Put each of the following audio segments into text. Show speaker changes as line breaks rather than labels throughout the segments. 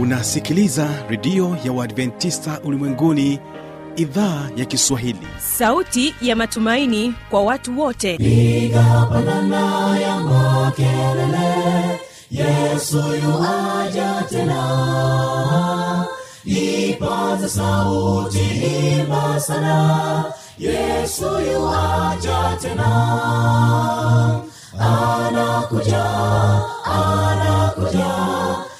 unasikiliza redio ya uadventista ulimwenguni idhaa ya kiswahili.
Sauti ya matumaini kwa watu wote.
Piga pandana ya makelele yesu yuaja tena. Ipata sauti imba sana yesu yuaja tena. Anakuja anakuja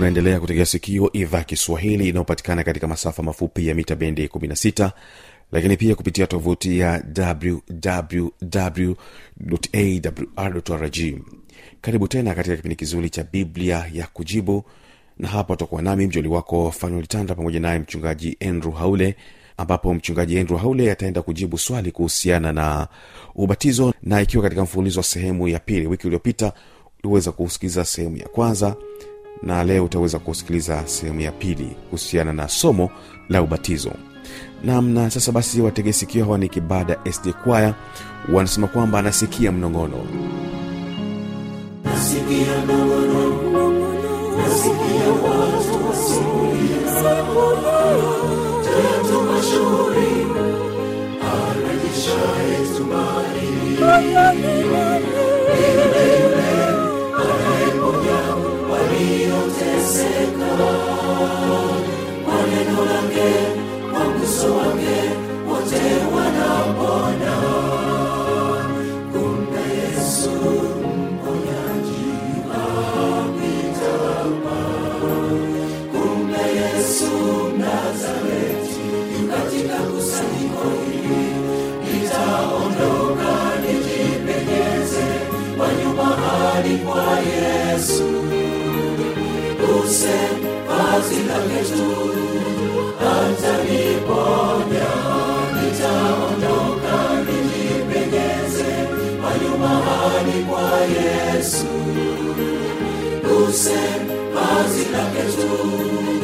unaendelea kutegea sikio idhaa kiswahili inayopatikana katika masafa mafupi ya mita bendi 16 lakini pia kupitia tovuti ya wwwawrrg karibu tena katika kipindi kizuri cha biblia ya kujibu na hapa utakuwa nami mjoli wako fanuel pamoja naye mchungaji andrew haule ambapo mchungaji andrew haule ataenda kujibu swali kuhusiana na ubatizo na ikiwa katika mfululizo wa sehemu ya pili wiki uliyopita uliweza kusikiliza sehemu ya kwanza na leo utaweza kusikiliza sehemu ya pili kuhusiana na somo la ubatizo. Nam na sasa basi wategesikio hawa ni kibada sd kwaya. Wanasema kwamba anasikia mnong'ono.
Nasikia nongono nasikia watu wasimulia tatu mashauri arejeshaye tumaini nguso wake wote wanapona kumbe yesu mponyaji apitapa kumbe yesu nazareti katika kusanyiko hili nitaondoka nijipenyeze kwa nyuma hadi kwa yesu use vazi lake tu yesu. Use kazi lake tu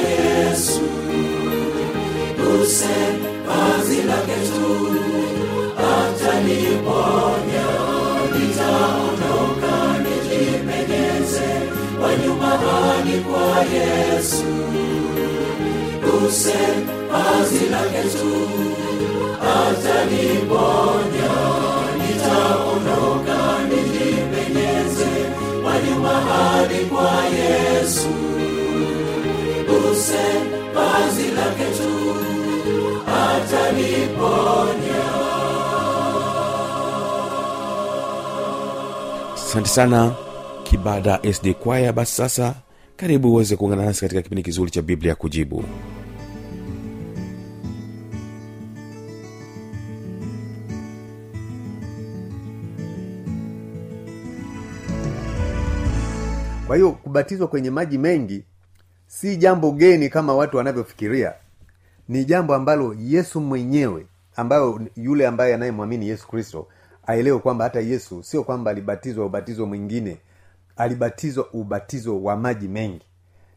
yesu. Use vazi lake tu yesu. Use kazi lake tu ataniponya nitaondoka nijipenyeze kwa nyuma hadi kwa yesu. Use kazi lake ataniponya
asante sana kibada sd kwaya basi sasa karibu uweze kuungana nasi katika kipindi kizuri cha biblia kujibu.
Kwa hiyo kubatizwa kwenye maji mengi si jambo geni kama watu wanavyofikiria. Ni jambo ambalo yesu mwenyewe ambayo yule ambaye anayemwamini yesu kristo aelewe kwamba hata yesu sio kwamba alibatizwa ubatizo mwingine alibatizwa ubatizo wa maji mengi.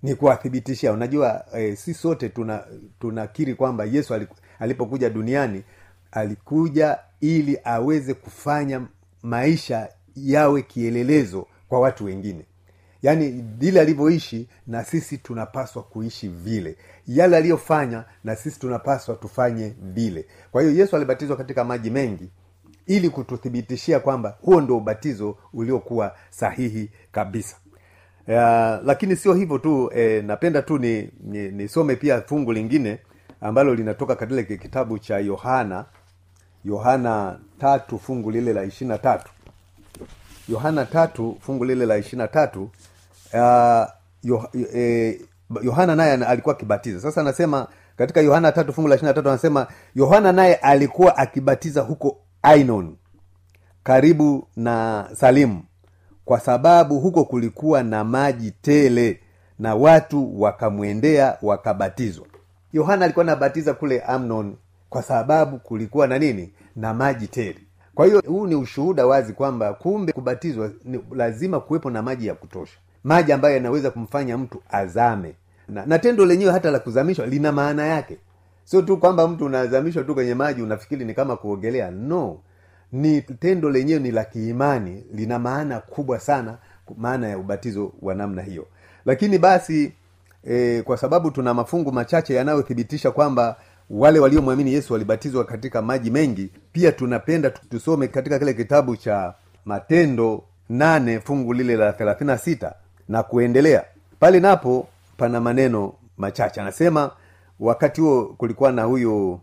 Ni kuwathibitishia unajua e, si sote tuna tunakiri kwamba yesu alipokuja duniani alikuja ili aweze kufanya maisha yawe kielelezo kwa watu wengine. Yaani vile alivyoishi na sisi tunapaswa kuishi vile. Yale aliyofanya na sisi tunapaswa tufanye vile. Kwa hiyo yesu alibatizwa katika maji mengi ili kututhibitishia kwamba huo ndio ubatizo uliokuwa sahihi kabisa. Ya, lakini sio hivyo tu e, napenda tu ni nisome ni pia fungu lingine ambalo linatoka katika kitabu cha yohana yohana tatu fungu lile la ishiri na tatu. Yohana tatu fungu lile la ishiri na tatu uh, eh, yohana naye alikuwa akibatiza. Sasa anasema katika yohana tatu fungu la ishiri na tatu anasema yohana naye alikuwa akibatiza huko ainon. Karibu na salimu kwa sababu huko kulikuwa na maji tele na watu wakamwendea wakabatizwa. Yohana alikuwa anabatiza kule amnon kwa sababu kulikuwa na nini? Na maji tele. Kwa hiyo huu ni ushuhuda wazi kwamba kumbe kubatizwa ni lazima kuwepo na maji ya kutosha. Maji ambayo yanaweza kumfanya mtu azame. Na, na tendo lenyewe hata la kuzamishwa lina maana yake sio tu kwamba mtu unazamishwa tu kwenye maji unafikiri ni kama kuogelea. No. Ni tendo lenyewe ni la kiimani lina maana kubwa sana maana ya ubatizo wa namna hiyo. Lakini basi e, kwa sababu tuna mafungu machache yanayothibitisha kwamba wale waliomwamini yesu walibatizwa katika maji mengi pia tunapenda tusome katika kile kitabu cha matendo nane fungu lile la thelathini na sita na kuendelea. Pale napo pana maneno machache. Anasema wakati huo kulikuwa na huyu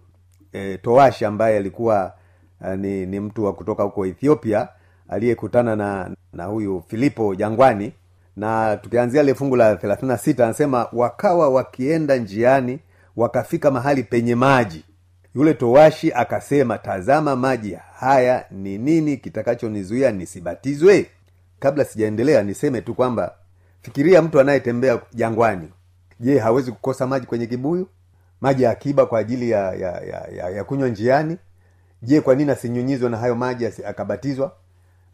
e, toashi ambaye alikuwa uh, ni, ni mtu wa kutoka huko ethiopia aliyekutana na na huyu filipo jangwani. Na tukianzia ile fungu la thelathini na sita anasema wakawa wakienda njiani wakafika mahali penye maji. Yule towashi akasema tazama maji haya ni nini kitakachonizuia nisibatizwe? Kabla sijaendelea niseme tu kwamba fikiria mtu anayetembea jangwani. Je hawezi kukosa maji kwenye kibuyu maji ya akiba kwa ajili ya ya, ya, ya, ya kunywa njiani. Je kwa nini asinyunyizwe na hayo maji akabatizwa?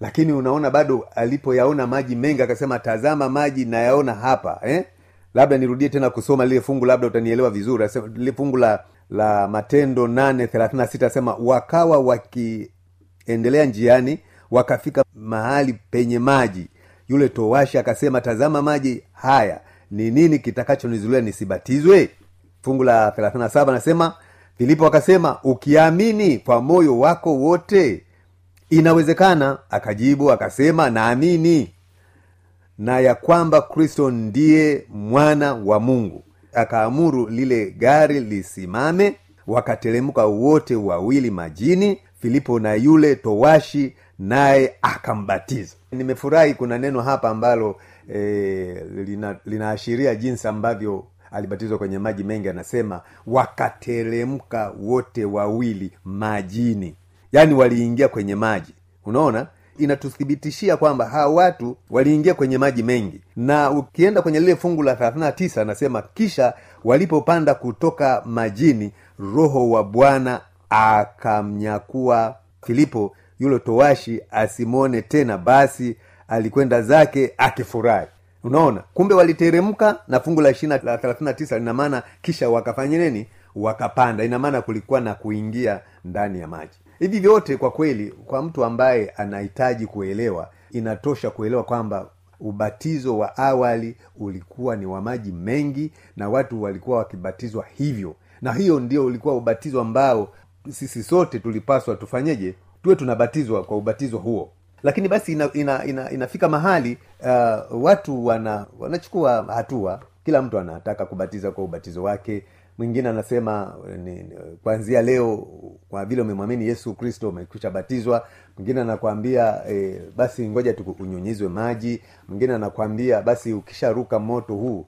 Lakini unaona bado alipoyaona maji mengi akasema tazama maji nayaona hapa eh? labda nirudie tena kusoma lile fungu labda utanielewa vizuri. Lile fungu la la matendo nane thelathini na sita asema wakawa wakiendelea njiani wakafika mahali penye maji. Yule towashi akasema tazama maji haya ni nini kitakachonizulia nisibatizwe fungu la 37 anasema filipo akasema ukiamini kwa moyo wako wote inawezekana. Akajibu akasema naamini. Na ya kwamba kristo ndiye mwana wa mungu. Akaamuru lile gari lisimame wakateremka wote wawili majini filipo na yule towashi naye akambatiza nimefurahi kuna neno hapa ambalo e, lina, linaashiria jinsi ambavyo alibatizwa kwenye maji mengi anasema wakateremka wote wawili majini. Yaani waliingia kwenye maji. Unaona? Inatuthibitishia kwamba hawa watu waliingia kwenye maji mengi. Na ukienda kwenye lile fungu la 39 anasema kisha walipopanda kutoka majini roho wa bwana akamnyakua filipo yule towashi asimwone tena. Basi alikwenda zake akifurahi unaona kumbe waliteremka na fungu la ishirina la 39 lina maana kisha wakafanya nini? Wakapanda. Ina maana kulikuwa na kuingia ndani ya maji. Hivi vyote kwa kweli kwa mtu ambaye anahitaji kuelewa inatosha kuelewa kwamba ubatizo wa awali ulikuwa ni wa maji mengi na watu walikuwa wakibatizwa hivyo. Na hiyo ndio ulikuwa ubatizo ambao sisi sote tulipaswa tufanyeje? Tuwe tunabatizwa kwa ubatizo huo lakini basi ina, ina, ina, inafika mahali uh, watu wana wanachukua hatua. Kila mtu anataka kubatiza kwa ubatizo wake. Mwingine anasema kuanzia leo kwa vile umemwamini yesu kristo umekwisha batizwa. Mwingine anakwambia e, basi ngoja tuunyunyizwe maji. Mwingine anakwambia basi ukisharuka moto huu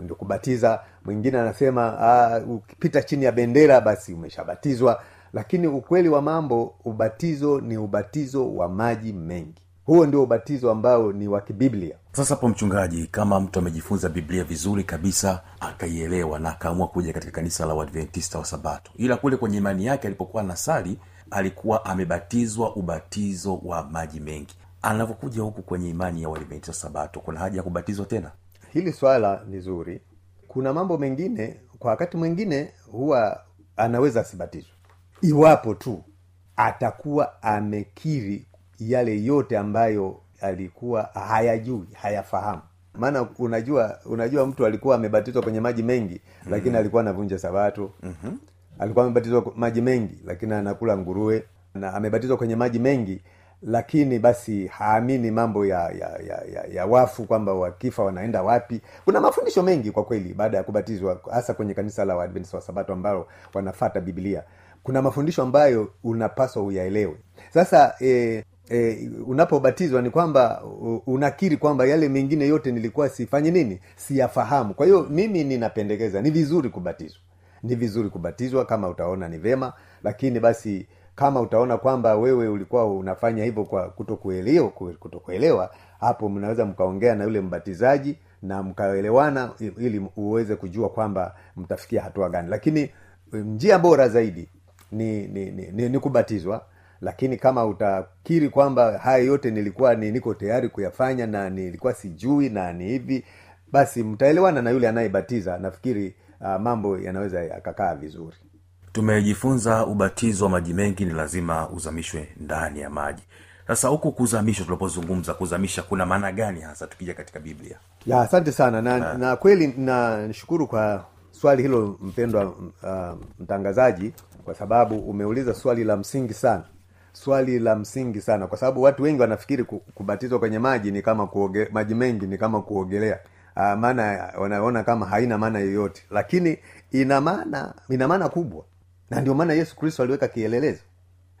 ndio kubatiza. Mwingine anasema "Ah, ukipita chini ya bendera basi umeshabatizwa lakini ukweli wa mambo ubatizo ni ubatizo wa maji mengi. Huo ndio ubatizo ambao ni wa kibiblia.
Sasa hapo mchungaji kama mtu amejifunza biblia vizuri kabisa akaielewa na akaamua kuja katika kanisa la uadventista wa sabato. Ila kule kwenye imani yake alipokuwa nasali alikuwa amebatizwa ubatizo wa maji mengi.
Anavyokuja huku kwenye imani ya uadventista sabato kuna haja ya kubatizwa tena?
Hili swala ni zuri. Kuna mambo mengine kwa wakati mwingine huwa anaweza asibatizwe iwapo tu atakuwa amekiri yale yote ambayo alikuwa hayajui hayafahamu maana unajua unajua mtu alikuwa amebatizwa kwenye maji mengi lakini mm-hmm. alikuwa anavunja sabato mm-hmm. alikuwa amebatizwa maji mengi lakini anakula nguruwe na amebatizwa kwenye maji mengi lakini basi haamini mambo ya ya, ya, ya, ya wafu kwamba wakifa wanaenda wapi kuna mafundisho mengi kwa kweli baada ya kubatizwa hasa kwenye kanisa la waadventista wa sabato ambalo wanafata biblia kuna mafundisho ambayo unapaswa uyaelewe. Sasa e, e, unapobatizwa ni kwamba unakiri kwamba yale mengine yote nilikuwa sifanye nini? Siyafahamu. Kwa hiyo mimi ninapendekeza ni vizuri kubatizwa. Ni vizuri kubatizwa kama utaona ni vema lakini basi kama utaona kwamba wewe ulikuwa unafanya hivyo kwa kutokuelewa kutokuelewa hapo mnaweza mkaongea na yule mbatizaji na mkaelewana ili uweze kujua kwamba mtafikia hatua gani. Lakini njia bora zaidi ni ni, ni, ni, ni kubatizwa lakini kama utakiri kwamba haya yote nilikuwa ni niko tayari kuyafanya na nilikuwa sijui na ni hivi basi mtaelewana na yule anayebatiza. Nafikiri uh, mambo yanaweza yakakaa vizuri.
Tumejifunza ubatizo wa maji mengi ni lazima uzamishwe ndani ya maji. Sasa huku kuzamishwa tunapozungumza kuzamisha kuna maana gani hasa tukija katika biblia?
Ya asante sana. Na, na kweli na nishukuru kwa swali hilo mpendwa uh, mtangazaji kwa sababu umeuliza swali la msingi sana. Swali la msingi sana. Kwa sababu watu wengi wanafikiri kubatizwa kwenye maji ni kama kuoge, maji mengi ni kama kuogelea. Uh, maana wanaona kama haina maana yoyote. Lakini ina maana ina maana kubwa. Na ndio maana yesu kristo aliweka kielelezo.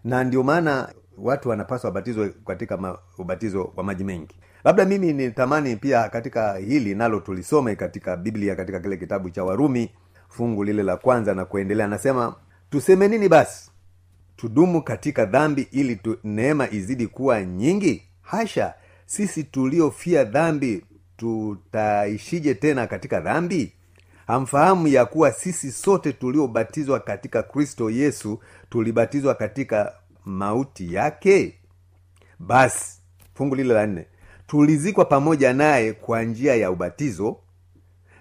Na ndio maana watu wanapaswa wabatizwe katika ma, ubatizo wa maji mengi. Labda mimi nitamani pia katika hili nalo tulisome katika biblia katika kile kitabu cha warumi fungu lile la kwanza na kuendelea. Anasema tuseme nini basi? Tudumu katika dhambi ili tu, neema izidi kuwa nyingi? Hasha! Sisi tuliofia dhambi tutaishije tena katika dhambi? Hamfahamu ya kuwa sisi sote tuliobatizwa katika kristo yesu tulibatizwa katika mauti yake? Basi fungu lile la nne. Tulizikwa pamoja naye kwa njia ya ubatizo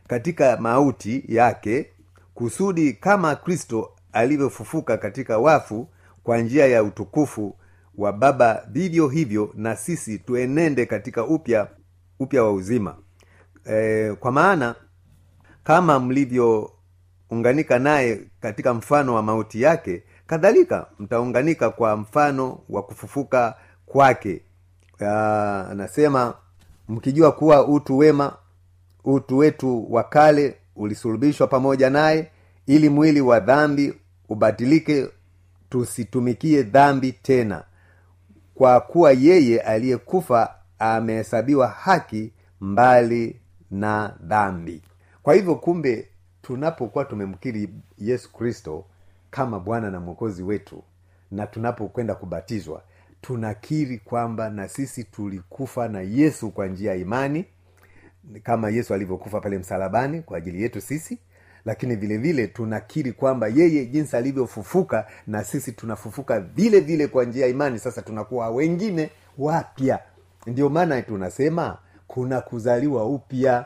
katika mauti yake kusudi kama kristo alivyofufuka katika wafu kwa njia ya utukufu wa baba vivyo hivyo na sisi tuenende katika upya upya wa uzima. E, kwa maana kama mlivyounganika naye katika mfano wa mauti yake kadhalika mtaunganika kwa mfano wa kufufuka kwake. Anasema mkijua kuwa utu wema utu wetu wa kale ulisulubishwa pamoja naye ili mwili wa dhambi ubatilike tusitumikie dhambi tena. Kwa kuwa yeye aliyekufa amehesabiwa haki mbali na dhambi. Kwa hivyo kumbe tunapokuwa tumemkiri yesu kristo kama bwana na mwokozi wetu na tunapokwenda kubatizwa tunakiri kwamba na sisi tulikufa na yesu kwa njia ya imani kama yesu alivyokufa pale msalabani kwa ajili yetu sisi lakini vile vile tunakiri kwamba yeye jinsi alivyofufuka na sisi tunafufuka vile vile kwa njia ya imani. Sasa tunakuwa wengine wapya. Ndio maana tunasema kuna kuzaliwa upya.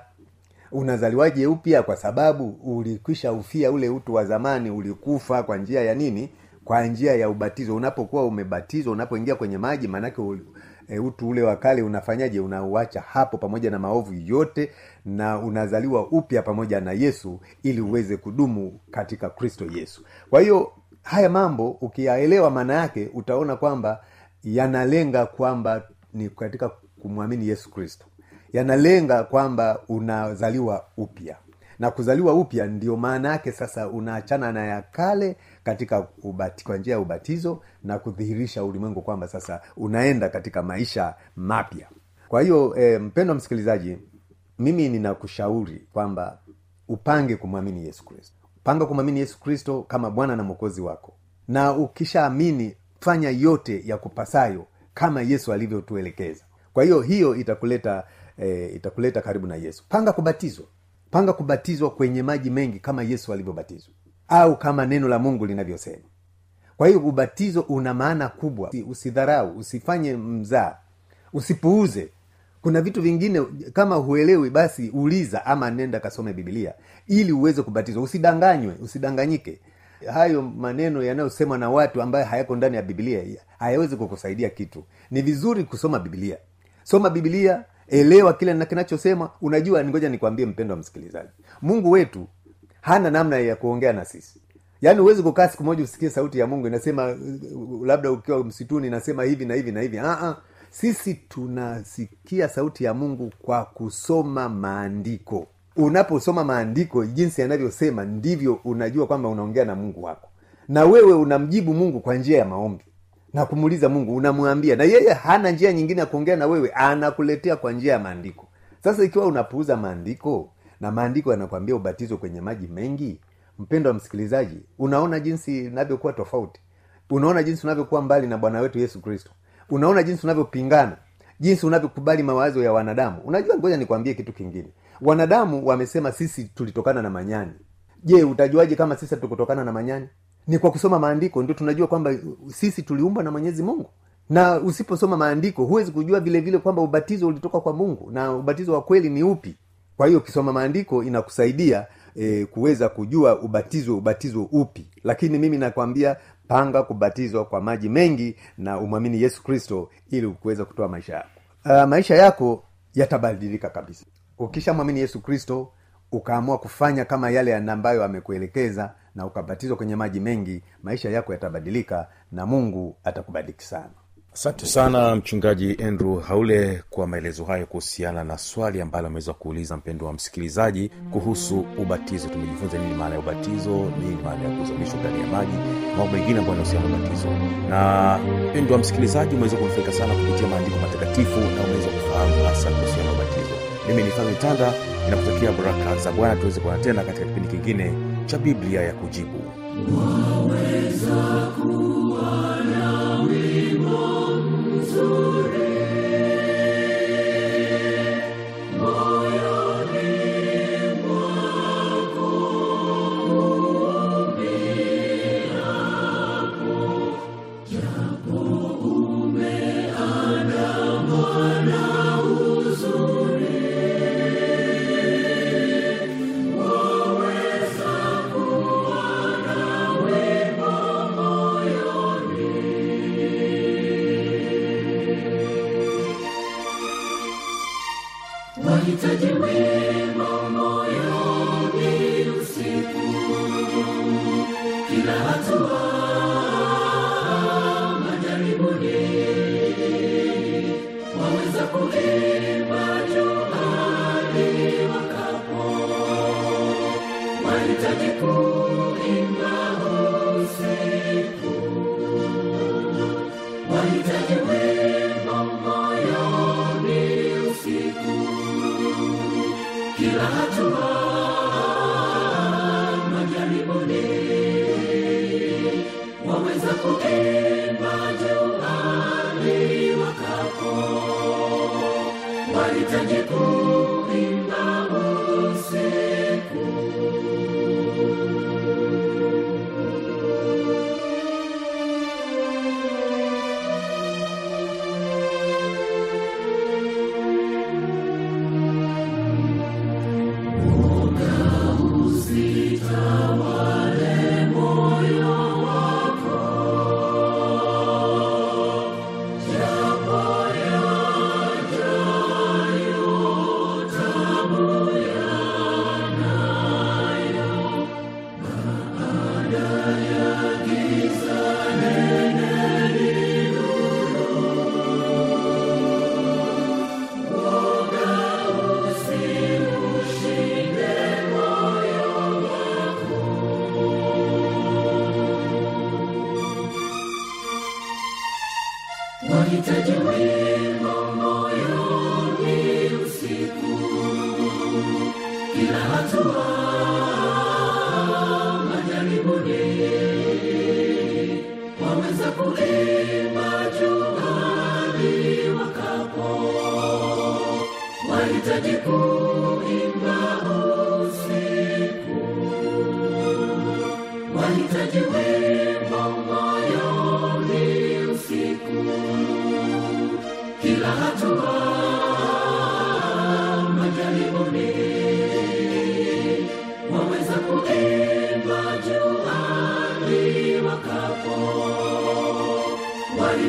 Unazaliwaje upya? Kwa sababu ulikwisha ufia ule utu wa zamani ulikufa kwa njia ya nini? Kwa njia ya ubatizo. Unapokuwa umebatizwa unapoingia kwenye maji maanake e, utu ule wa kale unafanyaje? Unauacha hapo pamoja na maovu yote na unazaliwa upya pamoja na yesu ili uweze kudumu katika kristo yesu. Kwa hiyo haya mambo ukiyaelewa maana yake utaona kwamba yanalenga kwamba ni katika kumwamini yesu kristo. Yanalenga kwamba unazaliwa upya. Na kuzaliwa upya ndio maana yake sasa unaachana na ya kale katika ubati, kwa njia ya ubatizo na kudhihirisha ulimwengu kwamba sasa unaenda katika maisha mapya. Kwa hiyo e, mpendwa msikilizaji mimi ninakushauri kwamba upange kumwamini yesu kristo. Panga kumwamini yesu kristo kama bwana na mwokozi wako. Na ukishaamini fanya yote ya kupasayo kama yesu alivyotuelekeza. Kwa hiyo hiyo itakuleta e, itakuleta karibu na yesu. Panga kubatizwa. Panga kubatizwa kwenye maji mengi kama yesu alivyobatizwa au kama neno la mungu linavyosema. Kwa hiyo ubatizo una maana kubwa. Usidharau usifanye mzaa usipuuze. Kuna vitu vingine kama huelewi basi uliza ama nenda kasome bibilia ili uweze kubatizwa. Usidanganywe usidanganyike. Hayo maneno yanayosemwa na watu ambayo hayako ndani ya bibilia hayawezi kukusaidia kitu. Ni vizuri kusoma bibilia soma bibilia elewa kile na kinachosema unajua ngoja nikwambie mpendo wa msikilizaji. Mungu wetu hana namna ya kuongea na sisi. Yaani huwezi kukaa siku moja usikie sauti ya mungu inasema labda ukiwa msituni inasema hivi na hivi na hivi. Uh-uh. sisi tunasikia sauti ya mungu kwa kusoma maandiko. Unaposoma maandiko jinsi yanavyosema ndivyo unajua kwamba unaongea na mungu wako. Na wewe unamjibu mungu kwa njia ya maombi. Na kumuuliza mungu unamwambia. Na yeye hana njia nyingine ya kuongea na wewe anakuletea kwa njia ya maandiko. Sasa ikiwa unapuuza maandiko na maandiko yanakwambia ubatizo kwenye maji mengi? Mpendo wa msikilizaji unaona jinsi inavyokuwa tofauti. Unaona jinsi unavyokuwa mbali na bwana wetu yesu kristo. Unaona jinsi unavyopingana. Jinsi unavyokubali mawazo ya wanadamu. Unajua ngoja nikwambie kitu kingine. Wanadamu wamesema sisi tulitokana na manyani. Je utajuaje kama sisi hatukutokana na manyani? Ni kwa kusoma maandiko ndio tunajua kwamba sisi tuliumbwa na mwenyezi mungu. Na usiposoma maandiko huwezi kujua vile vile kwamba ubatizo ulitoka kwa mungu na ubatizo wa kweli ni upi kwa hiyo ukisoma maandiko inakusaidia e, kuweza kujua ubatizo ubatizo upi. Lakini mimi nakwambia panga kubatizwa kwa maji mengi na umwamini yesu kristo ili kuweza kutoa maisha yako. Uh, maisha yako yatabadilika kabisa. Ukishamwamini yesu kristo ukaamua kufanya kama yale ambayo amekuelekeza na ukabatizwa kwenye maji mengi maisha yako yatabadilika na mungu atakubariki sana
asante sana mchungaji andrew haule kwa maelezo hayo kuhusiana na swali ambalo ameweza kuuliza mpendo wa msikilizaji kuhusu ubatizo. Tumejifunza nini maana ya ubatizo nini maana ya kuzamishwa ndani ya maji mambo mengine ambayo yanahusiana na ubatizo. Na mpendo wa msikilizaji umeweza kunufaika sana kupitia maandiko matakatifu na umeweza kufahamu hasa kuhusiana na ubatizo. Mimi ni fami tanda ninakutakia baraka za bwana. Tuweze kuona tena katika kipindi kingine cha biblia ya kujibu.
Wahitaji wahitaji kuimba usiku. Wahitaji wema moyoni usiku. Kila hatua majaribuni waweza kuimba juhadi wakapo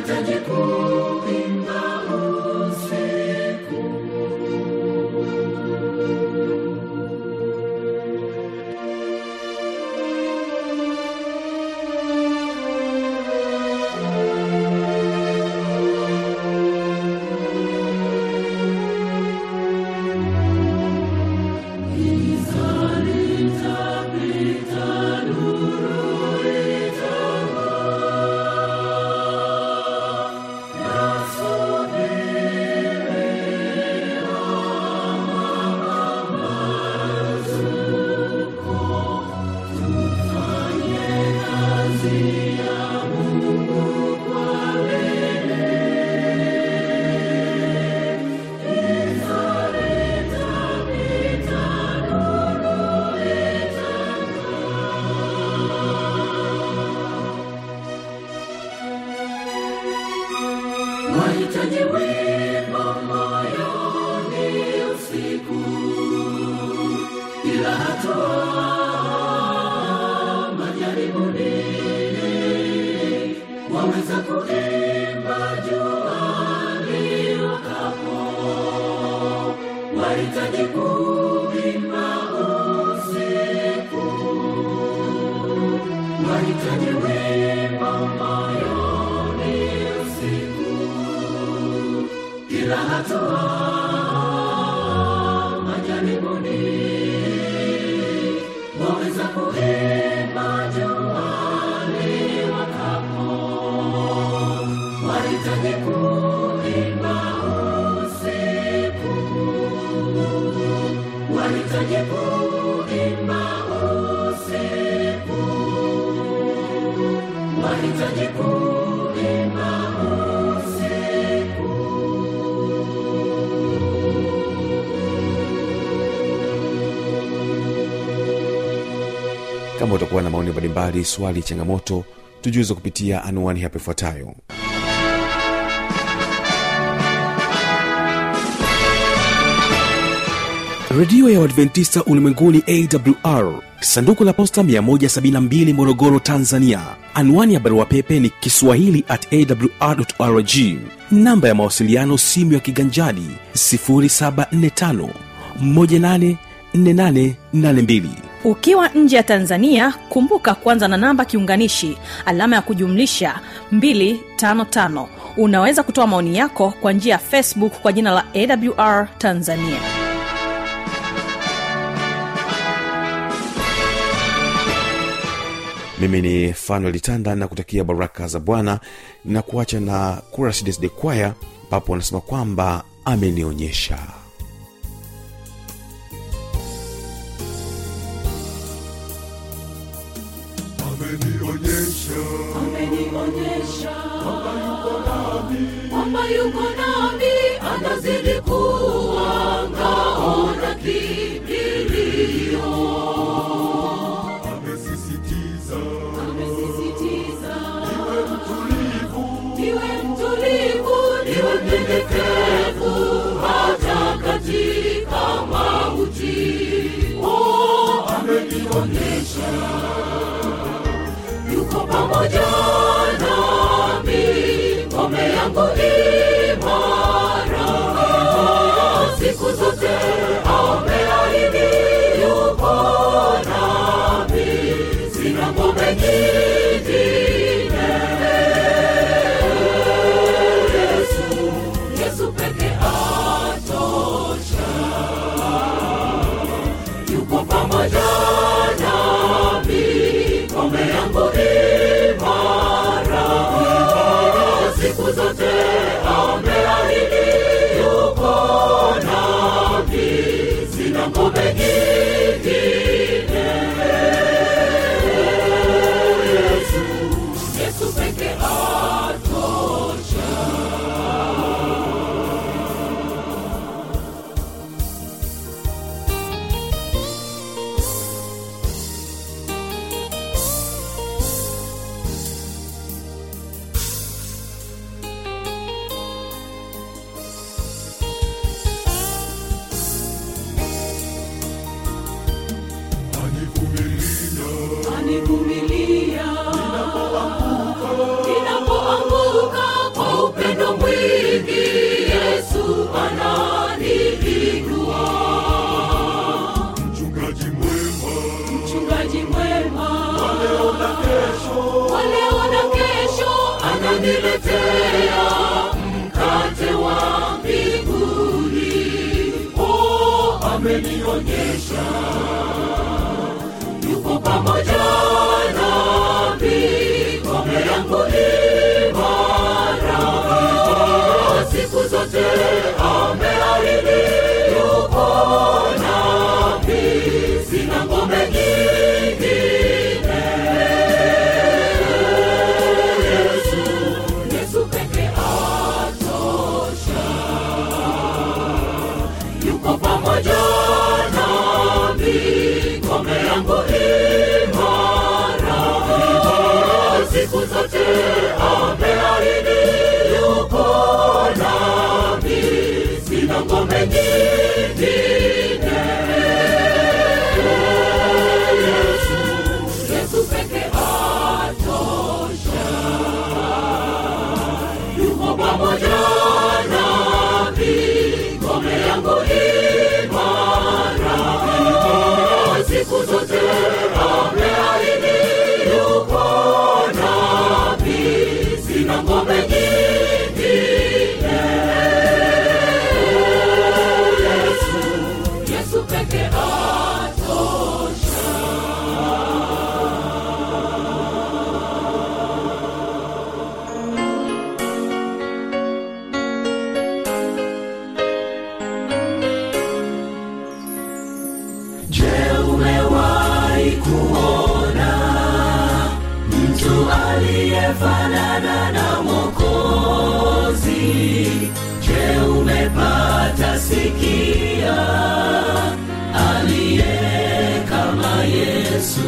wahitaji kuimba kila hatua
utakuwa na maoni mbalimbali swali changamoto tujuze kupitia anuani hapo ifuatayo redio ya uadventista ulimwenguni awr sanduku la posta 172 morogoro tanzania. Anwani ya barua pepe ni kiswahili at awrrg namba ya mawasiliano simu ya kiganjadi 745 184882
ukiwa nje ya tanzania kumbuka kwanza na namba kiunganishi alama ya kujumlisha 255 unaweza kutoa maoni yako kwa njia ya facebook kwa jina la awr tanzania.
Mimi ni fanuel tanda na kutakia baraka za bwana na kuacha na kwaya ambapo wanasema kwamba amenionyesha
amenionyesha
amenionyesha
nami.
Kwamba yuko nami anazidi kuwa 王宝钏 sina ngome kuniletea mkate wa mbinguni. Oh, amenionyesha. Yuko pamoja nami ngome yangu imara. Siku zote ameahidi yuko nami. Sina siku zote ameahidi yuko nami. Sina ngome nyingine mtu aliyefanana na Mwokozi? Je, umepata sikia aliye kama Yesu?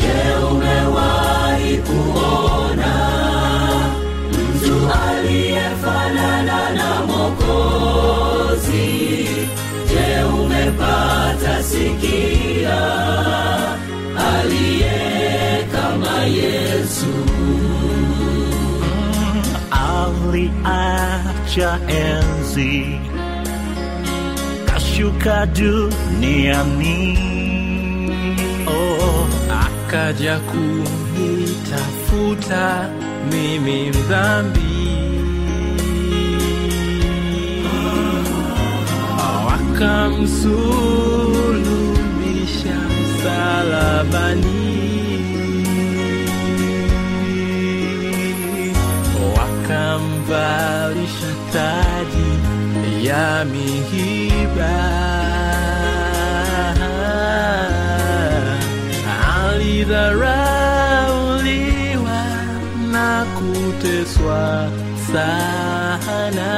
Je, umewahi kuona mtu aliyefanana na Mwokozi? Je, umepata sikia Yesu?
aliacha enzi kashuka duniani. Oh, akaja kunitafuta mimi mdhambi. Oh, akamsulubisha msalabani wakamvalisha taji ya mihiba. Alidharauliwa na kuteswa sana.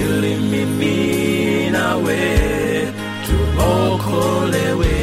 Ili mimi nawe tuokolewe